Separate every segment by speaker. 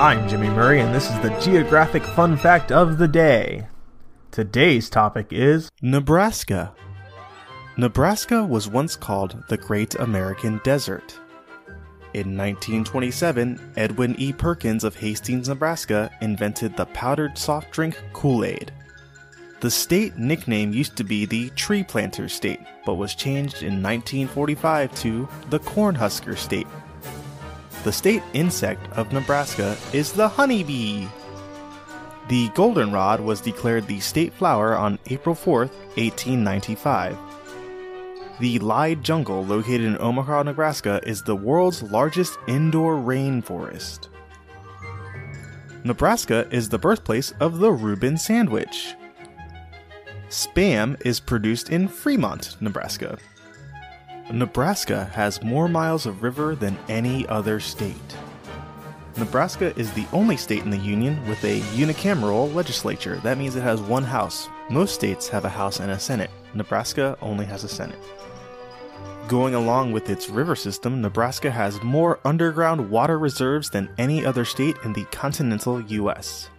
Speaker 1: I'm Jimmy Murray, and this is the Geographic Fun Fact of the Day. Today's topic is
Speaker 2: Nebraska. Nebraska was once called the Great American Desert. In 1927, Edwin E. Perkins of Hastings, Nebraska invented the powdered soft drink Kool Aid. The state nickname used to be the Tree Planter State, but was changed in 1945 to the Cornhusker State. The state insect of Nebraska is the honeybee. The goldenrod was declared the state flower on April 4, 1895. The Lied Jungle, located in Omaha, Nebraska, is the world's largest indoor rainforest. Nebraska is the birthplace of the Reuben sandwich. Spam is produced in Fremont, Nebraska. Nebraska has more miles of river than any other state. Nebraska is the only state in the Union with a unicameral legislature. That means it has one house. Most states have a House and a Senate. Nebraska only has a Senate. Going along with its river system, Nebraska has more underground water reserves than any other state in the continental U.S.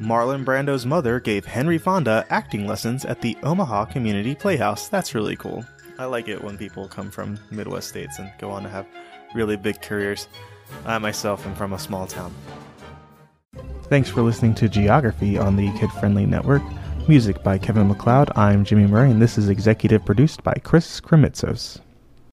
Speaker 2: Marlon Brando's mother gave Henry Fonda acting lessons at the Omaha Community Playhouse. That's really cool. I like it when people come from Midwest states and go on to have really big careers. I myself am from a small town.
Speaker 1: Thanks for listening to Geography on the Kid Friendly Network. Music by Kevin MacLeod. I'm Jimmy Murray, and this is executive produced by Chris Kremitzos.